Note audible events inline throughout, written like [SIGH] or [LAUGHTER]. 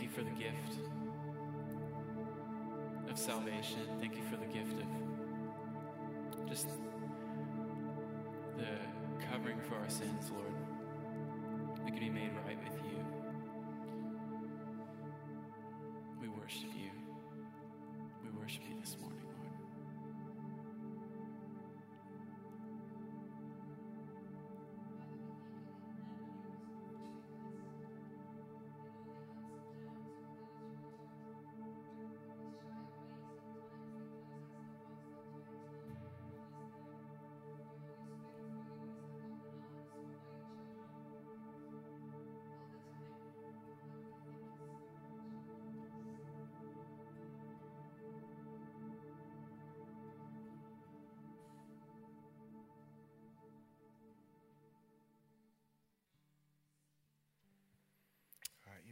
Thank you for the gift of salvation. Thank you for the gift of just the covering for our sins, Lord. We can be made right with you. We worship you. We worship you this morning.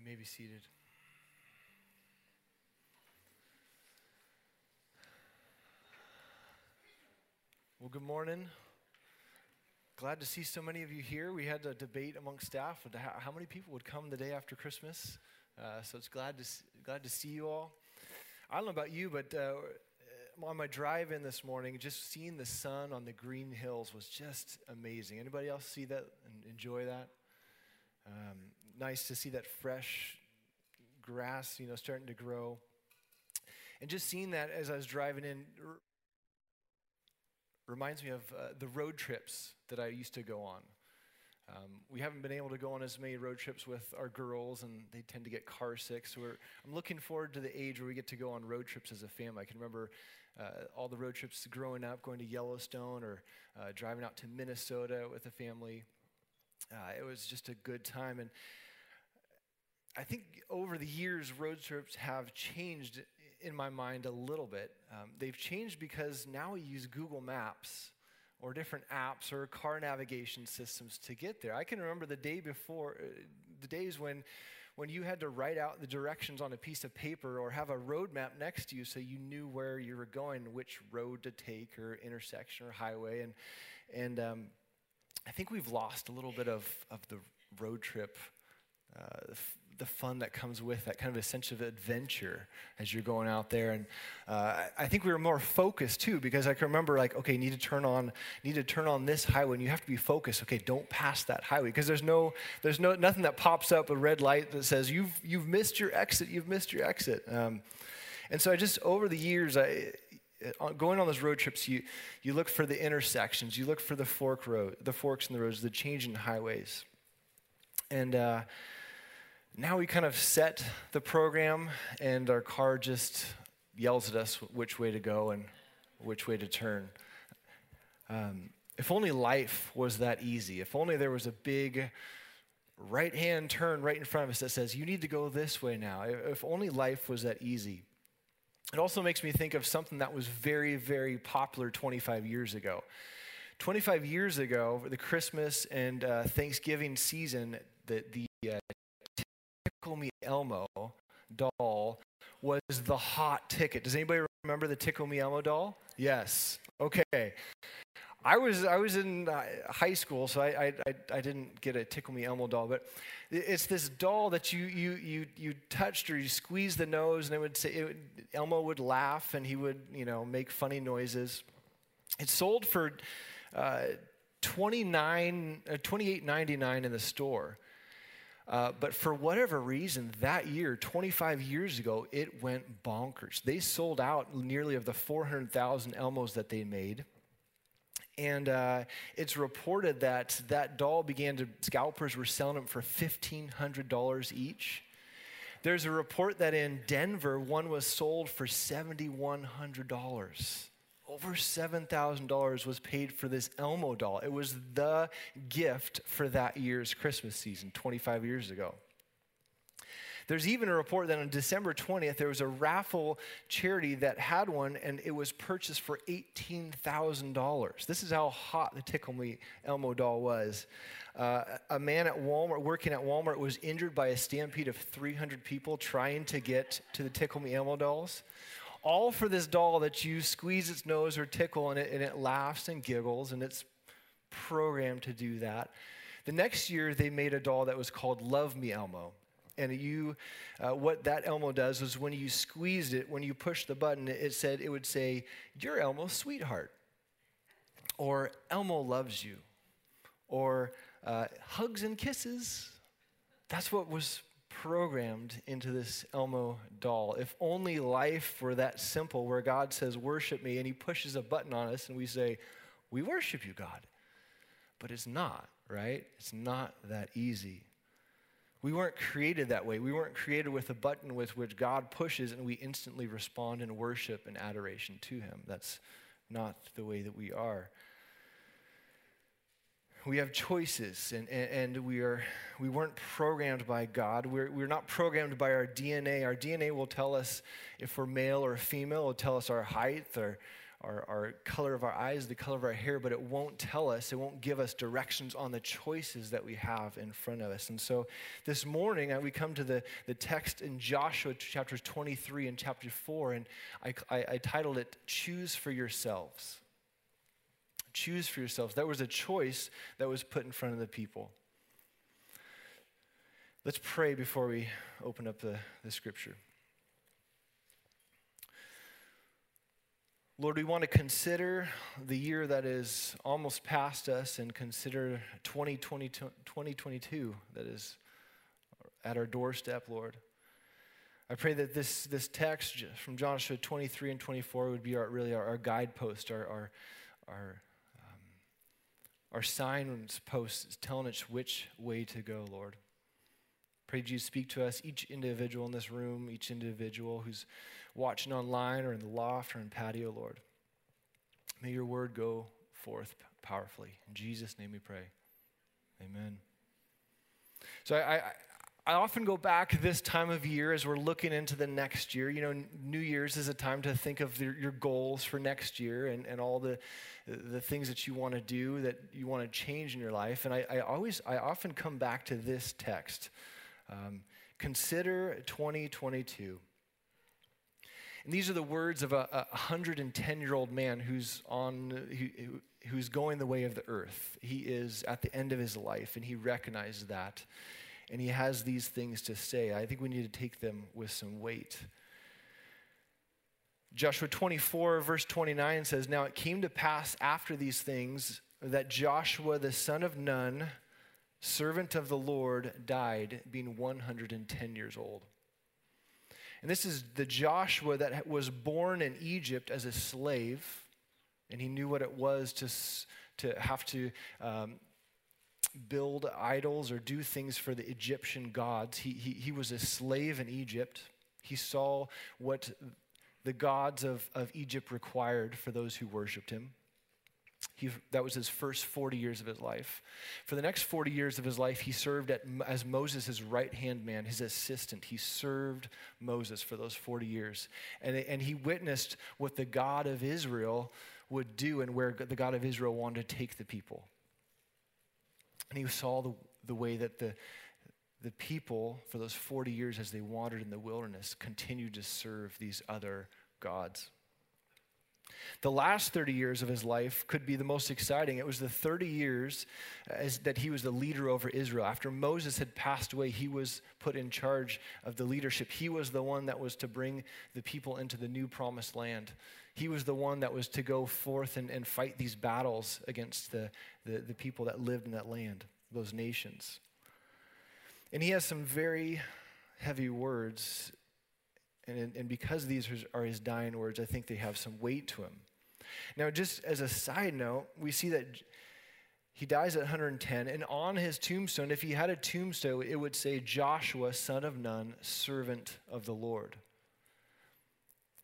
May be seated. Well, good morning. Glad to see so many of you here. We had a debate among staff how many people would come the day after Christmas. Uh, so it's glad to glad to see you all. I don't know about you, but uh, on my drive in this morning, just seeing the sun on the green hills was just amazing. Anybody else see that and enjoy that? Um, nice to see that fresh grass, you know, starting to grow. And just seeing that as I was driving in reminds me of uh, the road trips that I used to go on. Um, we haven't been able to go on as many road trips with our girls, and they tend to get car sick. So I'm looking forward to the age where we get to go on road trips as a family. I can remember uh, all the road trips growing up, going to Yellowstone or uh, driving out to Minnesota with a family. Uh, it was just a good time. And I think over the years, road trips have changed in my mind a little bit. Um, they've changed because now we use Google Maps or different apps or car navigation systems to get there. I can remember the day before, uh, the days when, when you had to write out the directions on a piece of paper or have a road map next to you so you knew where you were going, which road to take or intersection or highway. And, and um, I think we've lost a little bit of, of the road trip, uh, the fun that comes with that kind of a sense of adventure as you're going out there. And uh, I think we were more focused too, because I can remember like, okay, need to turn on, need to turn on this highway, and you have to be focused. Okay, don't pass that highway because there's no, there's no nothing that pops up a red light that says you've you've missed your exit, you've missed your exit. Um, and so I just over the years, I uh, going on those road trips, you you look for the intersections, you look for the fork road, the forks in the roads, the changing highways, and. Uh, now we kind of set the program, and our car just yells at us which way to go and which way to turn. Um, if only life was that easy. If only there was a big right hand turn right in front of us that says, you need to go this way now. If only life was that easy. It also makes me think of something that was very, very popular 25 years ago. 25 years ago, the Christmas and uh, Thanksgiving season, the, the uh, Tickle Me Elmo doll was the hot ticket. Does anybody remember the Tickle Me Elmo doll? Yes. Okay. I was I was in uh, high school, so I, I I didn't get a Tickle Me Elmo doll, but it's this doll that you you you you touched or you squeezed the nose, and it would say it would, Elmo would laugh and he would you know make funny noises. It sold for uh, 29 uh, 28.99 in the store. Uh, but for whatever reason, that year, 25 years ago, it went bonkers. They sold out nearly of the 400,000 Elmos that they made. And uh, it's reported that that doll began to, scalpers were selling them for $1,500 each. There's a report that in Denver, one was sold for $7,100 over $7,000 was paid for this Elmo doll. It was the gift for that year's Christmas season 25 years ago. There's even a report that on December 20th, there was a raffle charity that had one and it was purchased for $18,000. This is how hot the Tickle Me Elmo doll was. Uh, a man at Walmart, working at Walmart, was injured by a stampede of 300 people trying to get to the Tickle Me Elmo dolls all for this doll that you squeeze its nose or tickle and it, and it laughs and giggles and it's programmed to do that. The next year, they made a doll that was called Love Me Elmo. And you, uh, what that Elmo does is when you squeezed it, when you push the button, it said, it would say, You're Elmo's sweetheart. Or Elmo loves you. Or uh, hugs and kisses. That's what was programmed into this Elmo doll. If only life were that simple, where God says, Worship me, and He pushes a button on us, and we say, We worship you, God. But it's not, right? It's not that easy. We weren't created that way. We weren't created with a button with which God pushes and we instantly respond in worship and adoration to Him. That's not the way that we are we have choices and, and, and, we, are, we weren't programmed by God. We're, we're not programmed by our DNA. Our DNA will tell us if we're male or female, it'll tell us our height, our, our, our color of our eyes, the color of our hair, but it won't tell us, it won't give us directions on the choices that we have in front of us. And so this morning, we come to the, the text in Joshua chapters 23 and chapter 4, and I, I, I titled it, Choose for Yourselves. Choose for yourselves. That was a choice that was put in front of the people. Let's pray before we open up the, the scripture. Lord, we want to consider the year that is almost past us and consider 2022 that is at our doorstep, Lord. I pray that this, this text from Joshua 23 and 24 would be our, really our, our guidepost, our, our, our, our signs posts telling us which way to go, Lord. Pray that you speak to us, each individual in this room, each individual who's watching online or in the loft or in patio, Lord. May your word go forth powerfully. In Jesus' name we pray. Amen. So I, I, I often go back this time of year as we're looking into the next year. You know, New Year's is a time to think of the, your goals for next year and, and all the, the things that you want to do, that you want to change in your life. And I, I always, I often come back to this text. Um, consider 2022. And these are the words of a 110 year old man who's, on, who, who's going the way of the earth. He is at the end of his life, and he recognizes that. And he has these things to say. I think we need to take them with some weight. Joshua 24, verse 29 says, Now it came to pass after these things that Joshua the son of Nun, servant of the Lord, died, being 110 years old. And this is the Joshua that was born in Egypt as a slave, and he knew what it was to, to have to um, build idols or do things for the Egyptian gods. He, he, he was a slave in Egypt. He saw what the gods of, of Egypt required for those who worshiped him. He, that was his first 40 years of his life. For the next 40 years of his life, he served at, as Moses' right hand man, his assistant. He served Moses for those 40 years. And, and he witnessed what the God of Israel would do and where the God of Israel wanted to take the people. And he saw the, the way that the, the people, for those 40 years as they wandered in the wilderness, continued to serve these other gods. The last 30 years of his life could be the most exciting. It was the 30 years as, that he was the leader over Israel. After Moses had passed away, he was put in charge of the leadership. He was the one that was to bring the people into the new promised land. He was the one that was to go forth and, and fight these battles against the, the, the people that lived in that land, those nations. And he has some very heavy words and, and because these are his dying words, I think they have some weight to him. Now, just as a side note, we see that he dies at 110, and on his tombstone, if he had a tombstone, it would say Joshua, son of Nun, servant of the Lord.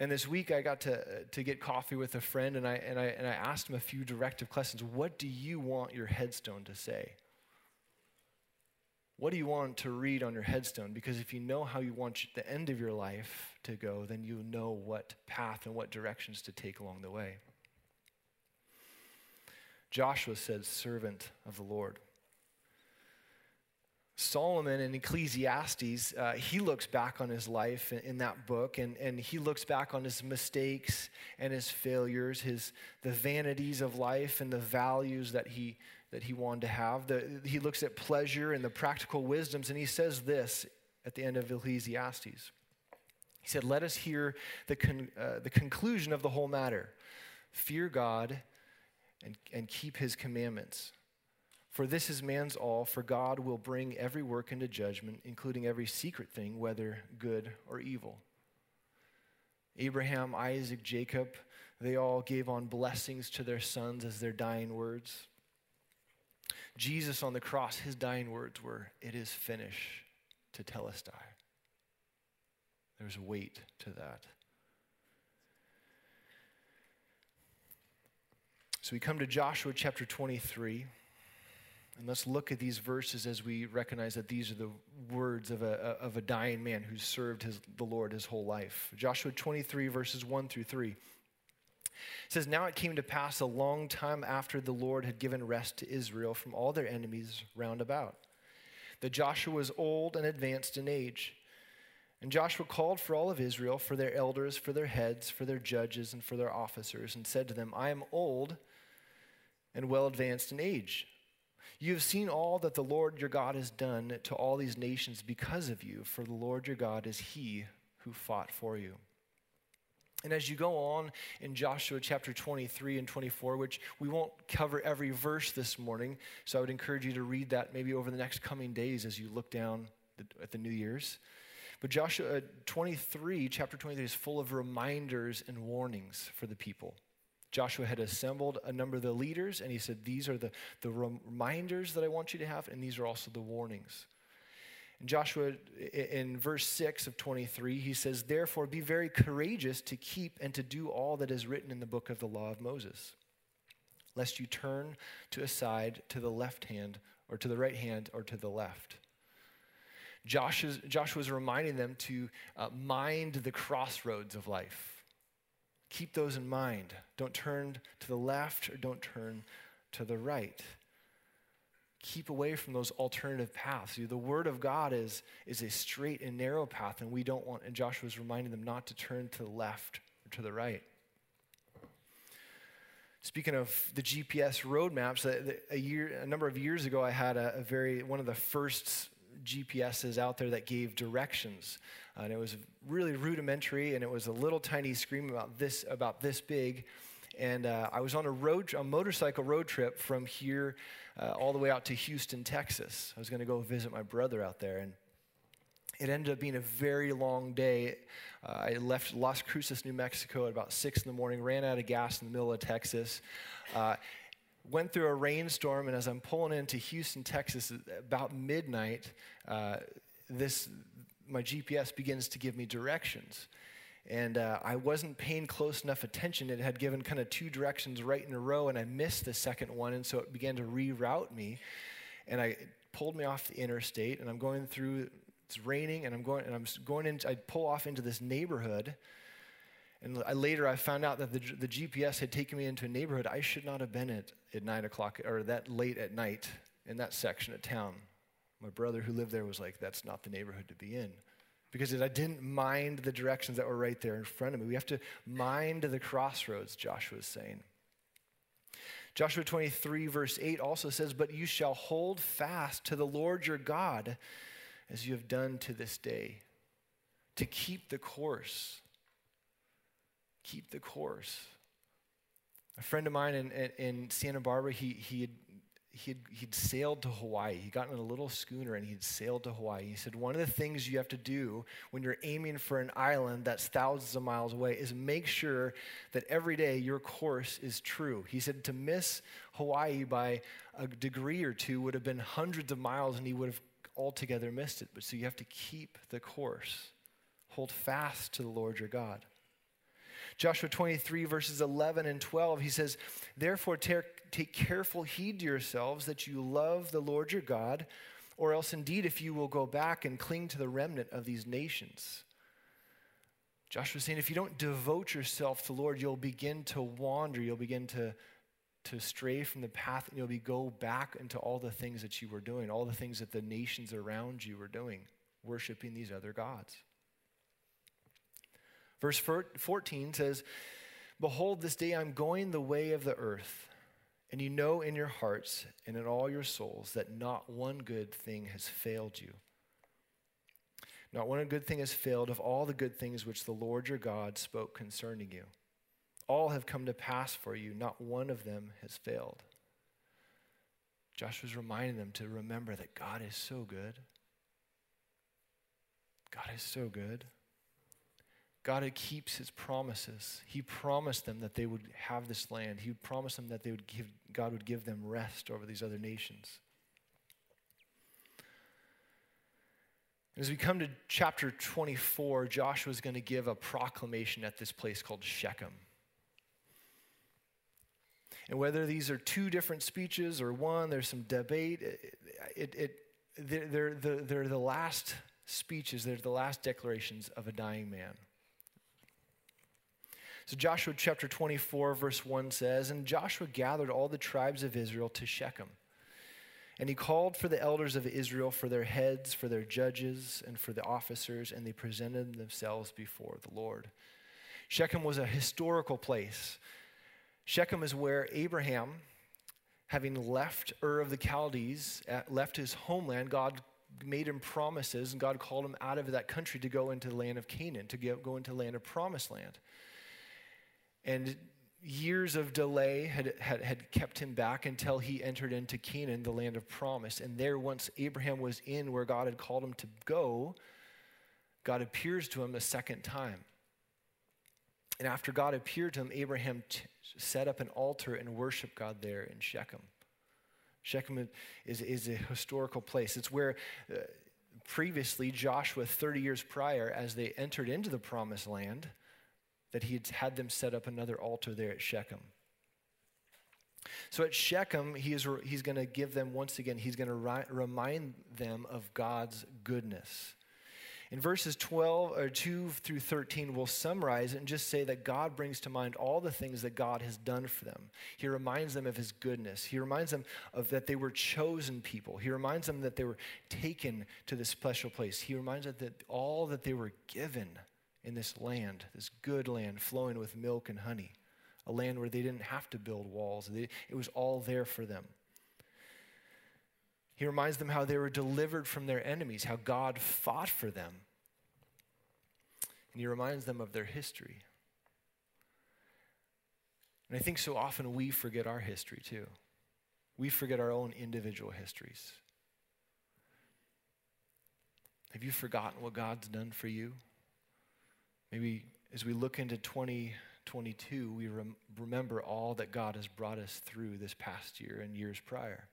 And this week I got to, uh, to get coffee with a friend, and I, and, I, and I asked him a few directive questions. What do you want your headstone to say? What do you want to read on your headstone? Because if you know how you want the end of your life to go, then you know what path and what directions to take along the way. Joshua said, servant of the Lord. Solomon in Ecclesiastes, uh, he looks back on his life in, in, that book and, and he looks back on his mistakes and his failures, his, the vanities of life and the values that he, that he wanted to have. The, he looks at pleasure and the practical wisdoms, and he says this at the end of Ecclesiastes. He said, Let us hear the, con, uh, the conclusion of the whole matter fear God and, and keep his commandments. For this is man's all, for God will bring every work into judgment, including every secret thing, whether good or evil. Abraham, Isaac, Jacob, they all gave on blessings to their sons as their dying words. Jesus on the cross, his dying words were, It is finished to tell us die. There's weight to that. So we come to Joshua chapter 23. And let's look at these verses as we recognize that these are the words of a, of a dying man who served his, the Lord his whole life. Joshua 23, verses 1 through 3. It says, Now it came to pass a long time after the Lord had given rest to Israel from all their enemies round about, that Joshua was old and advanced in age. And Joshua called for all of Israel, for their elders, for their heads, for their judges, and for their officers, and said to them, I am old and well advanced in age. You have seen all that the Lord your God has done to all these nations because of you, for the Lord your God is he who fought for you. And as you go on in Joshua chapter 23 and 24, which we won't cover every verse this morning, so I would encourage you to read that maybe over the next coming days as you look down at the New Year's. But Joshua uh, 23, chapter 23, is full of reminders and warnings for the people. Joshua had assembled a number of the leaders, and he said, These are the, the reminders that I want you to have, and these are also the warnings. In Joshua, in verse 6 of 23, he says, Therefore, be very courageous to keep and to do all that is written in the book of the law of Moses, lest you turn to a side to the left hand, or to the right hand, or to the left. Joshua, Joshua was reminding them to uh, mind the crossroads of life. Keep those in mind. Don't turn to the left or don't turn to the right keep away from those alternative paths. The Word of God is, is a straight and narrow path, and we don't want, and Joshua's reminding them not to turn to the left or to the right. Speaking of the GPS roadmaps, a, year, a number of years ago, I had a, a very one of the first GPSs out there that gave directions, and it was really rudimentary, and it was a little tiny screen about this about this big, and uh, I was on a road a motorcycle road trip from here uh, all the way out to Houston, Texas. I was going to go visit my brother out there, and it ended up being a very long day. Uh, I left Las Cruces, New Mexico at about 6 in the morning, ran out of gas in the middle of Texas. Uh, went through a rainstorm, and as I'm pulling into Houston, Texas, about midnight, uh, this my GPS begins to give me directions. And uh, I wasn't paying close enough attention. It had given kind of two directions right in a row, and I missed the second one. And so it began to reroute me. And I pulled me off the interstate, and I'm going through, it's raining, and I'm going, and I'm going into, I pull off into this neighborhood. And I, later I found out that the, the GPS had taken me into a neighborhood I should not have been at at 9 o'clock or that late at night in that section of town. My brother who lived there was like, that's not the neighborhood to be in because I didn't mind the directions that were right there in front of me. We have to mind the crossroads, Joshua is saying. Joshua 23, verse 8 also says, But you shall hold fast to the Lord your God as you have done to this day, to keep the course. Keep the course. A friend of mine in, in, in Santa Barbara, he, he had he'd, he'd sailed to Hawaii. He got in a little schooner and he'd sailed to Hawaii. He said, One of the things you have to do when you're aiming for an island that's thousands of miles away is make sure that every day your course is true. He said, To miss Hawaii by a degree or two would have been hundreds of miles and he would have altogether missed it. But so you have to keep the course, hold fast to the Lord your God. Joshua 23, verses 11 and 12, he says, Therefore, take careful heed to yourselves that you love the Lord your God, or else indeed, if you will go back and cling to the remnant of these nations. Joshua saying, if you don't devote yourself to the Lord, you'll begin to wander, you'll begin to, to stray from the path, and you'll be go back into all the things that you were doing, all the things that the nations around you were doing, worshiping these other gods. Verse 14 says, Behold, this day I'm going the way of the earth and you know in your hearts and in all your souls that not one good thing has failed you. Not one good thing has failed of all the good things which the Lord your God spoke concerning you. All have come to pass for you, not one of them has failed. Joshua's reminding them to remember that God is so good. God is so good. God keeps his promises. He promised them that they would have this land. He promised them that they would give, God would give them rest over these other nations. As we come to chapter 24, Joshua is going to give a proclamation at this place called Shechem. And whether these are two different speeches or one, there's some debate. It, it, it, they're, they're, the, they're the last speeches, they're the last declarations of a dying man. So, Joshua chapter 24, verse 1 says, And Joshua gathered all the tribes of Israel to Shechem. And he called for the elders of Israel, for their heads, for their judges, and for the officers, and they presented themselves before the Lord. Shechem was a historical place. Shechem is where Abraham, having left Ur of the Chaldees, uh, left his homeland, God made him promises, and God called him out of that country to go into the land of Canaan, to go into the land of promised land. And years of delay had, had, had kept him back until he entered into Canaan, the land of promise. And there, once Abraham was in where God had called him to go, God appears to him a second time. And after God appeared to him, Abraham t- set up an altar and worshiped God there in Shechem. Shechem is, is a historical place. It's where uh, previously Joshua, 30 years prior, as they entered into the promised land, that he had had them set up another altar there at Shechem. So at Shechem, he is, he's going to give them, once again, he's going to remind them of God's goodness. In verses 12 or 2 through 13, we'll summarize and just say that God brings to mind all the things that God has done for them. He reminds them of his goodness. He reminds them of that they were chosen people. He reminds them that they were taken to this special place. He reminds them that all that they were given in this land, this good land flowing with milk and honey, a land where they didn't have to build walls. They, it was all there for them. He reminds them how they were delivered from their enemies, how God fought for them. And he reminds them of their history. And I think so often we forget our history too. We forget our own individual histories. Have you forgotten what God's done for you? Maybe as we look into 2022, we rem- remember all that God has brought us through this past year and years prior.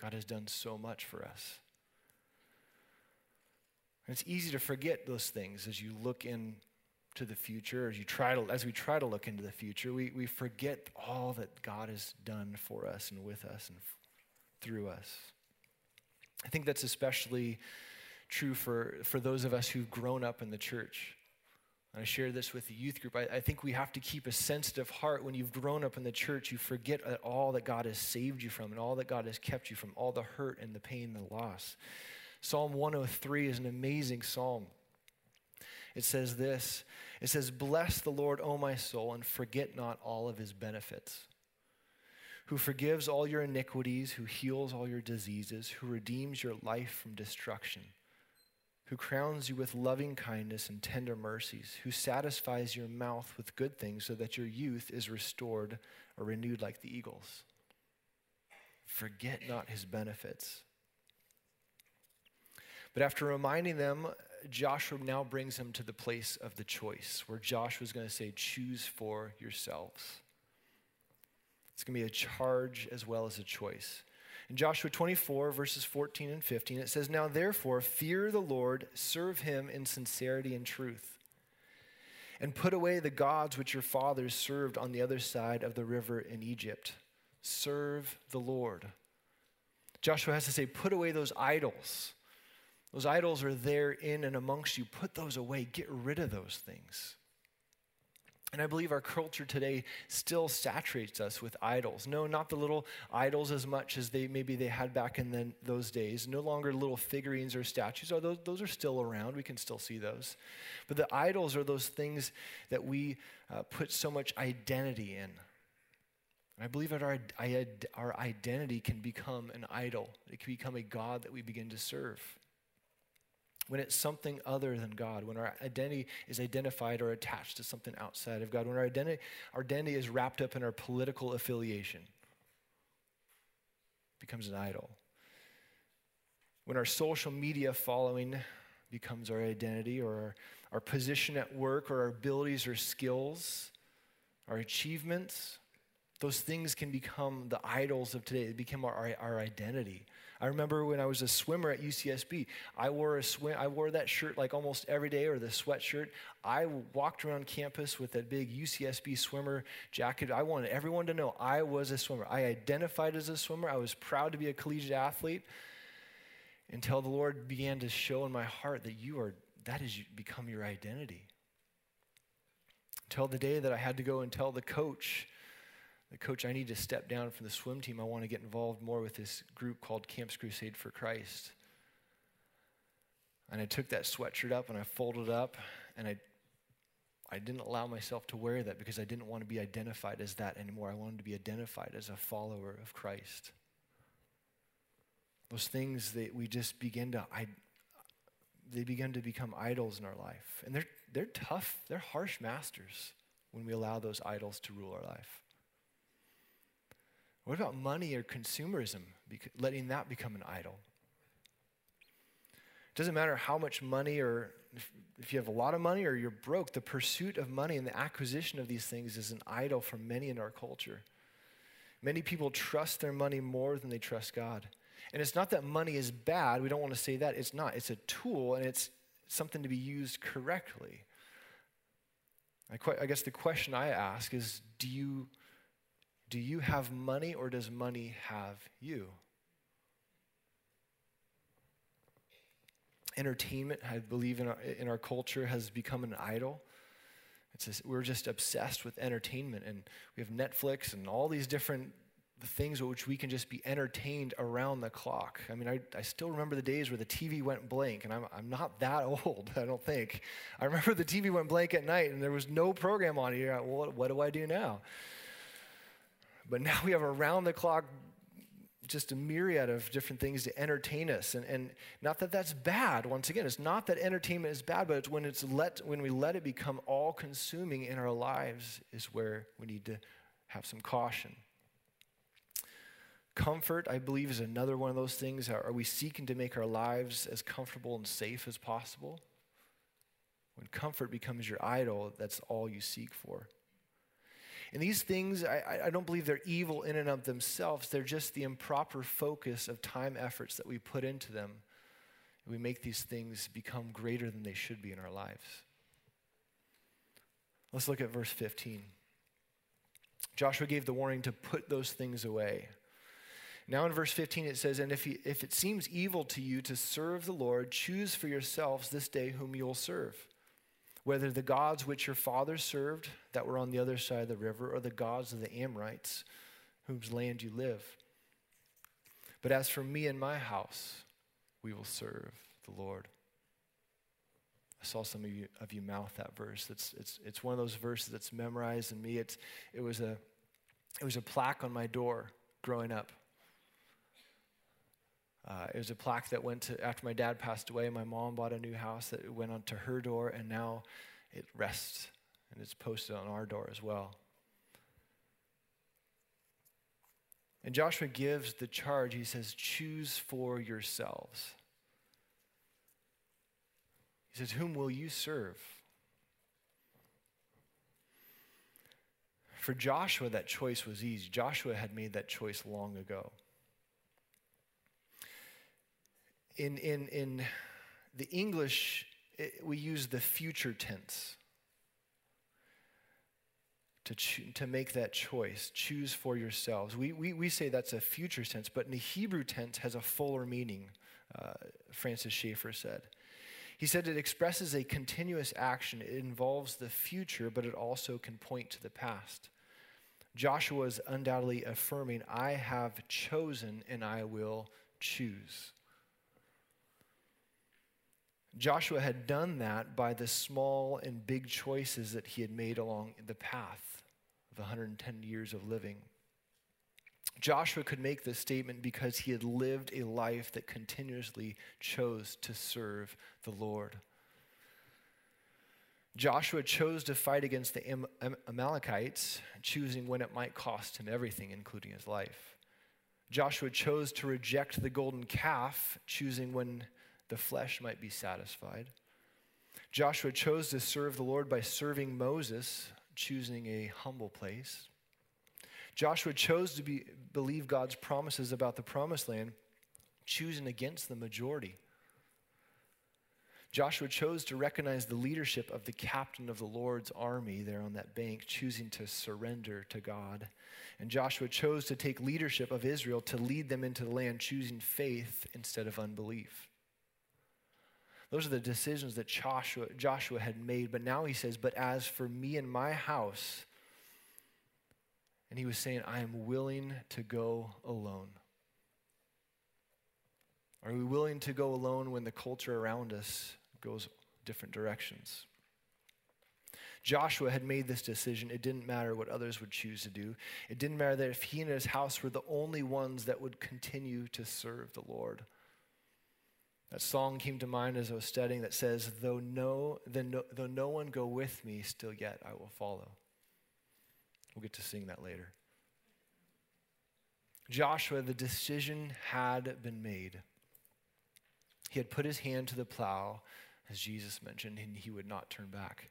God has done so much for us. And it's easy to forget those things as you look into the future, as you try to, as we try to look into the future, we, we forget all that God has done for us and with us and f- through us. I think that's especially true for, for those of us who've grown up in the church. I share this with the youth group. I, I, think we have to keep a sensitive heart. When you've grown up in the church, you forget all that God has saved you from and all that God has kept you from, all the hurt and the pain and the loss. Psalm 103 is an amazing psalm. It says this It says, Bless the Lord, O my soul, and forget not all of his benefits. Who forgives all your iniquities, who heals all your diseases, who redeems your life from destruction who crowns you with loving kindness and tender mercies, who satisfies your mouth with good things so that your youth is restored or renewed like the eagles. Forget not his benefits. But after reminding them, Joshua now brings them to the place of the choice, where Joshua is going to say, Choose for yourselves. It's going to be a charge as well as a choice. In Joshua 24, verses 14 and 15, it says, Now therefore, fear the Lord, serve him in sincerity and truth, and put away the gods which your fathers served on the other side of the river in Egypt. Serve the Lord. Joshua has to say, Put away those idols. Those idols are there in and amongst you. Put those away. Get rid of those things. And I believe our culture today still saturates us with idols. No, not the little idols as much as they maybe they had back in the, those days. No longer little figurines or statues. Are those, those are still around. We can still see those. But the idols are those things that we uh, put so much identity in. And I believe that our, our identity can become an idol. It can become a God that we begin to serve when it's something other than God, when our identity is identified or attached to something outside of God, when our identity, our identity is wrapped up in our political affiliation, becomes an idol. When our social media following becomes our identity or our, our position at work or our abilities or skills, our achievements, those things can become the idols of today. They become our, our identity. I remember when I was a swimmer at UCSB, I wore a swim, I wore that shirt like almost every day, or the sweatshirt. I walked around campus with that big UCSB swimmer jacket. I wanted everyone to know I was a swimmer. I identified as a swimmer. I was proud to be a collegiate athlete until the Lord began to show in my heart that you are that has become your identity. until the day that I had to go and tell the coach, coach, I need to step down from the swim team. I want to get involved more with this group called Campus Crusade for Christ. And I took that sweatshirt up and I folded it up and I I didn't allow myself to wear that because I didn't want to be identified as that anymore. I wanted to be identified as a follower of Christ. Those things that we just begin to, I, they begin to become idols in our life. And they're, they're tough, they're harsh masters when we allow those idols to rule our life. What about money or consumerism, letting that become an idol? It doesn't matter how much money or if, you have a lot of money or you're broke, the pursuit of money and the acquisition of these things is an idol for many in our culture. Many people trust their money more than they trust God. And it's not that money is bad. We don't want to say that. It's not. It's a tool and it's something to be used correctly. I, I guess the question I ask is do you, do you have money or does money have you? entertainment, I believe, in our, in our culture has become an idol. It's we're just obsessed with entertainment, and we have Netflix and all these different things which we can just be entertained around the clock. I mean, I, I still remember the days where the TV went blank, and I'm, I'm not that [LAUGHS] old, I don't think. I remember the TV went blank at night, and there was no program on like, well, what, what do I do now? But now we have around the clock just a myriad of different things to entertain us. And, and not that that's bad, once again, it's not that entertainment is bad, but it's when, it's let, when we let it become all consuming in our lives is where we need to have some caution. Comfort, I believe, is another one of those things. Are, we seeking to make our lives as comfortable and safe as possible? When comfort becomes your idol, that's all you seek for. And these things, I, I don't believe they're evil in and of themselves. They're just the improper focus of time efforts that we put into them. We make these things become greater than they should be in our lives. Let's look at verse 15. Joshua gave the warning to put those things away. Now in verse 15 it says, And if, if it seems evil to you to serve the Lord, choose for yourselves this day whom you will serve whether the gods which your fathers served that were on the other side of the river or the gods of the Amorites whose land you live. But as for me and my house, we will serve the Lord. I saw some of you, of you mouth that verse. It's, it's, it's one of those verses that's memorized in me. It's, it, was a, it was a plaque on my door growing up. Uh, it was a plaque that went to, after my dad passed away, my mom bought a new house that went onto her door, and now it rests and it's posted on our door as well. And Joshua gives the charge. He says, Choose for yourselves. He says, Whom will you serve? For Joshua, that choice was easy. Joshua had made that choice long ago. In, in, in the English, it, we use the future tense to, cho- to make that choice. Choose for yourselves. We, we, we say that's a future tense, but in the Hebrew tense has a fuller meaning, uh, Francis Schaeffer said. He said it expresses a continuous action. It involves the future, but it also can point to the past. Joshua is undoubtedly affirming, I have chosen and I will choose. Joshua had done that by the small and big choices that he had made along the path of 110 years of living. Joshua could make this statement because he had lived a life that continuously chose to serve the Lord. Joshua chose to fight against the Am- Amalekites, choosing when it might cost him everything, including his life. Joshua chose to reject the golden calf, choosing when the flesh might be satisfied. Joshua chose to serve the Lord by serving Moses, choosing a humble place. Joshua chose to be, believe God's promises about the promised land, choosing against the majority. Joshua chose to recognize the leadership of the captain of the Lord's army there on that bank, choosing to surrender to God. And Joshua chose to take leadership of Israel to lead them into the land, choosing faith instead of unbelief. Those are the decisions that Joshua, Joshua had made. But now he says, But as for me and my house, and he was saying, I am willing to go alone. Are we willing to go alone when the culture around us goes different directions? Joshua had made this decision. It didn't matter what others would choose to do. It didn't matter that if he and his house were the only ones that would continue to serve the Lord. That song came to mind as I was studying that says, Though no, no, though no one go with me, still yet I will follow. We'll get to sing that later. Joshua, the decision had been made. He had put his hand to the plow, as Jesus mentioned, and he would not turn back.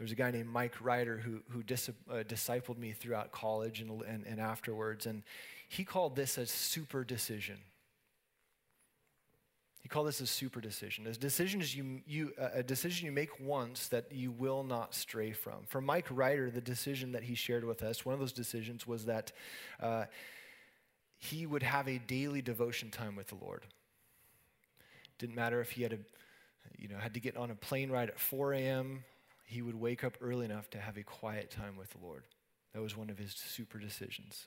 There was a guy named Mike Ryder who, who dis, uh, discipled me throughout college and, and, and afterwards, and he called this a super decision. He called this a super decision. A decision is you, you, a decision you make once that you will not stray from. For Mike Ryder, the decision that he shared with us, one of those decisions was that uh, he would have a daily devotion time with the Lord. Didn't matter if he had a, you know, had to get on a plane ride at 4 a.m. He would wake up early enough to have a quiet time with the Lord. That was one of his super decisions.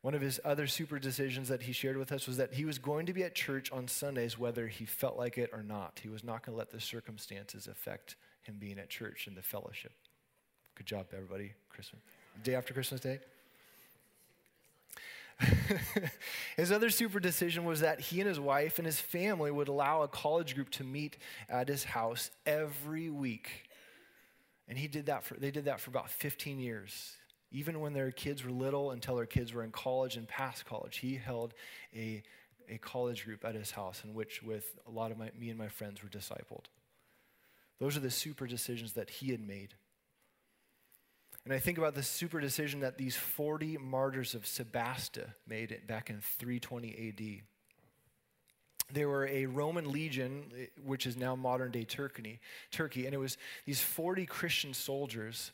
One of his other super decisions that he shared with us was that he was going to be at church on Sundays whether he felt like it or not. He was not going to let the circumstances affect him being at church and the fellowship. Good job, everybody. Christmas. Day after Christmas Day. [LAUGHS] his other super decision was that he and his wife and his family would allow a college group to meet at his house every week. And he did that for, they did that for about 15 years. Even when their kids were little, until their kids were in college and past college, he held a, a college group at his house in which, with a lot of my, me and my friends, were discipled. Those are the super decisions that he had made. And I think about the super decision that these 40 martyrs of Sebaste made back in 320 AD. They were a Roman legion, which is now modern day Turkey, Turkey, and it was these 40 Christian soldiers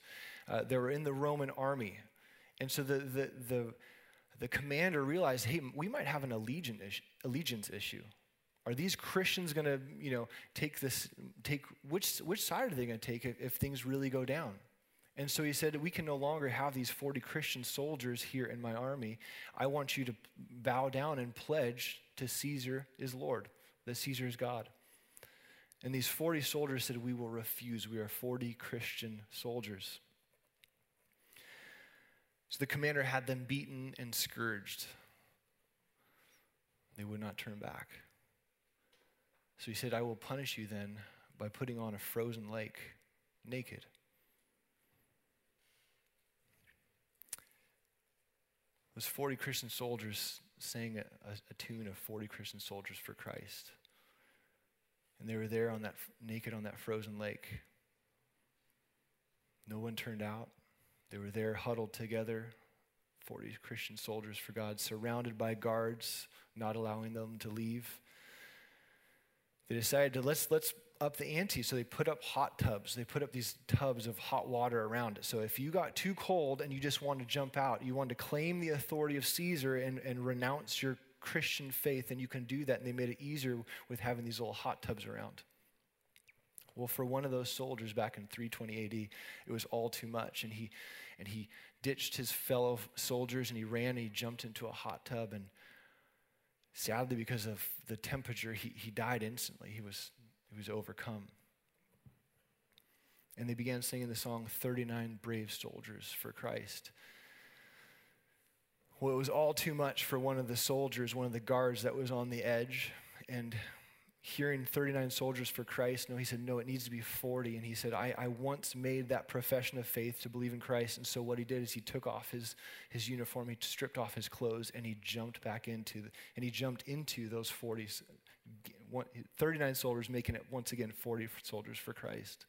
uh, that were in the Roman army. And so the, the, the, the commander realized, hey, we might have an allegiance issue. Allegiance issue. Are these Christians going to, you know, take this, take, which, which side are they going to take if, if things really go down? And so he said, We can no longer have these 40 Christian soldiers here in my army. I want you to bow down and pledge to Caesar is Lord, that Caesar is God. And these 40 soldiers said, We will refuse. We are 40 Christian soldiers. So the commander had them beaten and scourged. They would not turn back. So he said, I will punish you then by putting on a frozen lake naked. was 40 Christian soldiers sang a, a, tune of 40 Christian soldiers for Christ. And they were there on that naked on that frozen lake. No one turned out. They were there huddled together, 40 Christian soldiers for God, surrounded by guards, not allowing them to leave. They decided to let's let's up the ante. So they put up hot tubs. They put up these tubs of hot water around it. So if you got too cold and you just wanted to jump out, you wanted to claim the authority of Caesar and, and renounce your Christian faith, and you can do that. And they made it easier with having these little hot tubs around. Well, for one of those soldiers back in 320 AD, it was all too much. And he, and he ditched his fellow soldiers and he ran and he jumped into a hot tub. And sadly, because of the temperature, he, he died instantly. He was he was overcome. And they began singing the song 39 Brave Soldiers for Christ. Well, it was all too much for one of the soldiers, one of the guards that was on the edge. And hearing 39 soldiers for Christ, no, he said, no, it needs to be 40. And he said, I, I once made that profession of faith to believe in Christ. And so what he did is he took off his, his uniform, he stripped off his clothes, and he jumped back into, the, and he jumped into those 40 39 soldiers making it once again 40 soldiers for Christ.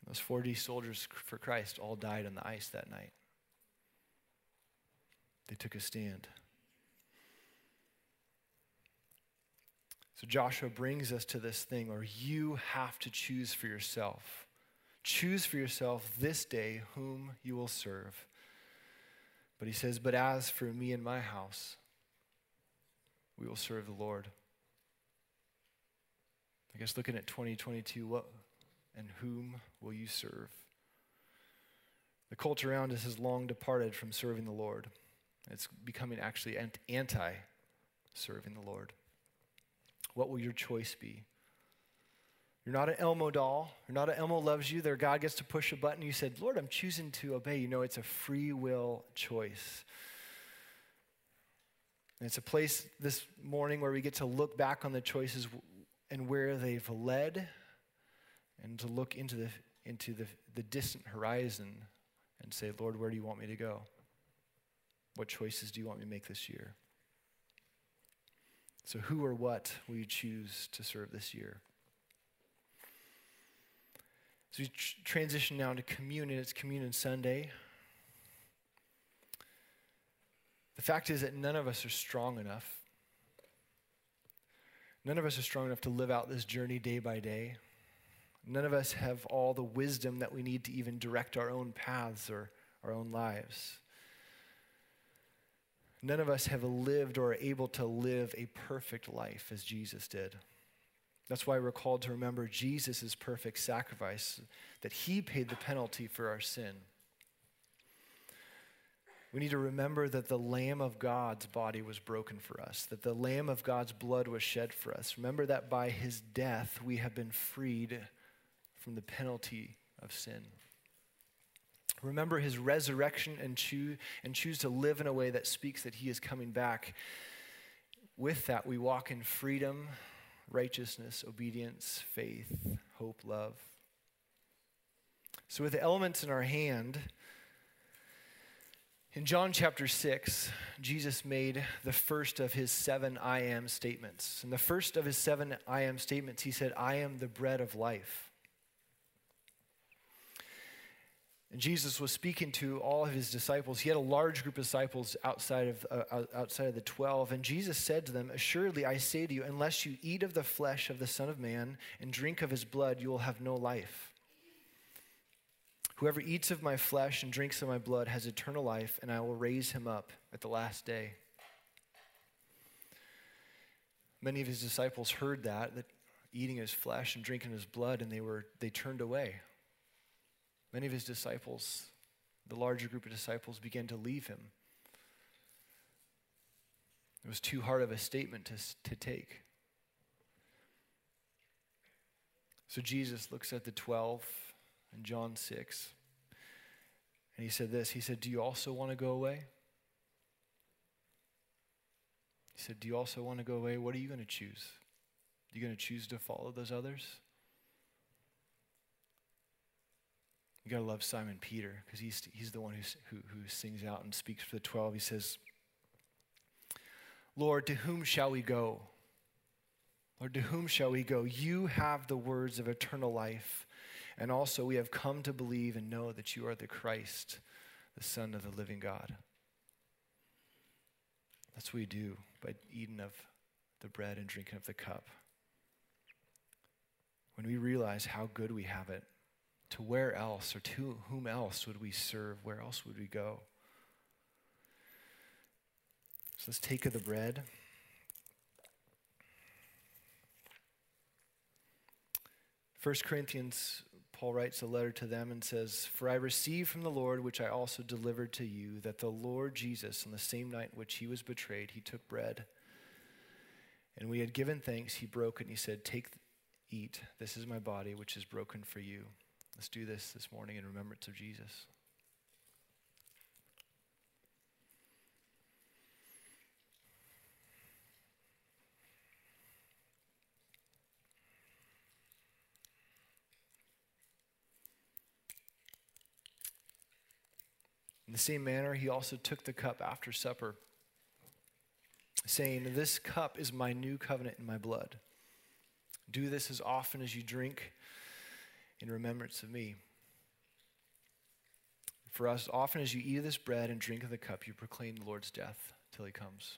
And those 40 soldiers for Christ all died on the ice that night. They took a stand. So Joshua brings us to this thing where you have to choose for yourself. Choose for yourself this day whom you will serve. But he says, But as for me and my house, we will serve the Lord. I guess looking at 2022, what and whom will you serve? The culture around us has long departed from serving the Lord. It's becoming actually anti serving the Lord. What will your choice be? You're not an Elmo doll. You're not an Elmo loves you. There, God gets to push a button. You said, Lord, I'm choosing to obey. You know, it's a free will choice. And it's a place this morning where we get to look back on the choices and where they've led and to look into the, into the, the distant horizon and say, Lord, where do you want me to go? What choices do you want me to make this year? So, who or what will you choose to serve this year? As we tr- transition now to communion, it's Communion Sunday. The fact is that none of us are strong enough. None of us are strong enough to live out this journey day by day. None of us have all the wisdom that we need to even direct our own paths or our own lives. None of us have lived or are able to live a perfect life as Jesus did. That's why we're called to remember Jesus' perfect sacrifice, that he paid the penalty for our sin. We need to remember that the Lamb of God's body was broken for us, that the Lamb of God's blood was shed for us. Remember that by his death we have been freed from the penalty of sin. Remember his resurrection and choose, and choose to live in a way that speaks that he is coming back. With that, we walk in freedom, righteousness, obedience, faith, hope, love. So, with the elements in our hand, in John chapter 6, Jesus made the first of his seven I am statements. And the first of his seven I am statements, he said, I am the bread of life. And Jesus was speaking to all of his disciples. He had a large group of disciples outside of, uh, outside of the 12. And Jesus said to them, Assuredly, I say to you, unless you eat of the flesh of the Son of Man and drink of his blood, you will have no life. Whoever eats of my flesh and drinks of my blood has eternal life, and I will raise him up at the last day. Many of his disciples heard that, that eating his flesh and drinking his blood, and they, were, they turned away. Many of his disciples, the larger group of disciples, began to leave him. It was too hard of a statement to, to take. So Jesus looks at the 12 in John 6, and he said this He said, Do you also want to go away? He said, Do you also want to go away? What are you going to choose? Are you going to choose to follow those others? You got to love Simon Peter because he's, he's the one who, who sings out and speaks for the 12. He says, Lord, to whom shall we go? Lord, to whom shall we go? You have the words of eternal life. And also, we have come to believe and know that you are the Christ, the Son of the living God. That's what we do by eating of the bread and drinking of the cup. When we realize how good we have it, to where else or to whom else would we serve? Where else would we go? So let's take of the bread. First Corinthians, Paul writes a letter to them and says, For I received from the Lord, which I also delivered to you, that the Lord Jesus, on the same night in which he was betrayed, he took bread. And we had given thanks, he broke it, and he said, Take, eat. This is my body, which is broken for you. Let's do this this morning in remembrance of Jesus. The same manner, he also took the cup after supper, saying, This cup is my new covenant in my blood. Do this as often as you drink in remembrance of me. For us, often as you eat of this bread and drink of the cup, you proclaim the Lord's death till he comes.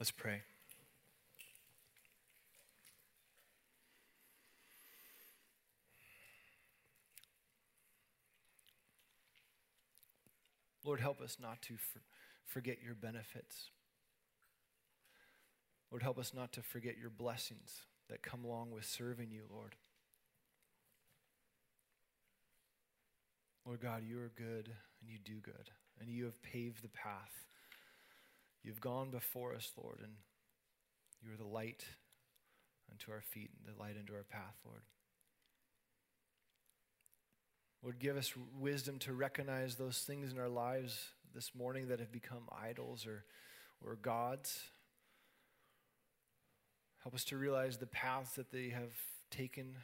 Let's pray. Lord, help us not to for, forget your benefits. Lord, help us not to forget your blessings that come along with serving you, Lord. Lord God, you are good and you do good, and you have paved the path. You've gone before us, Lord, and you are the light unto our feet and the light unto our path, Lord. Lord, give us wisdom to recognize those things in our lives this morning that have become idols or, or gods. Help us to realize the paths that they have taken,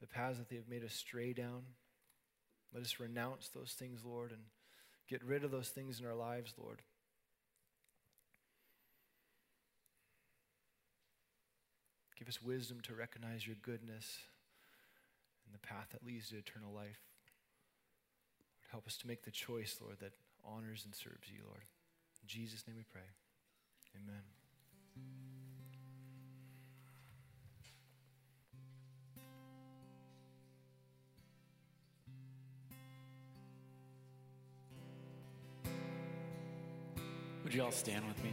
the paths that they have made us stray down. Let us renounce those things, Lord, and get rid of those things in our lives, Lord. Give us wisdom to recognize your goodness and the path that leads to eternal life. Help us to make the choice, Lord, that honors and serves you, Lord. In Jesus' name we pray. Amen. Would you all stand with me?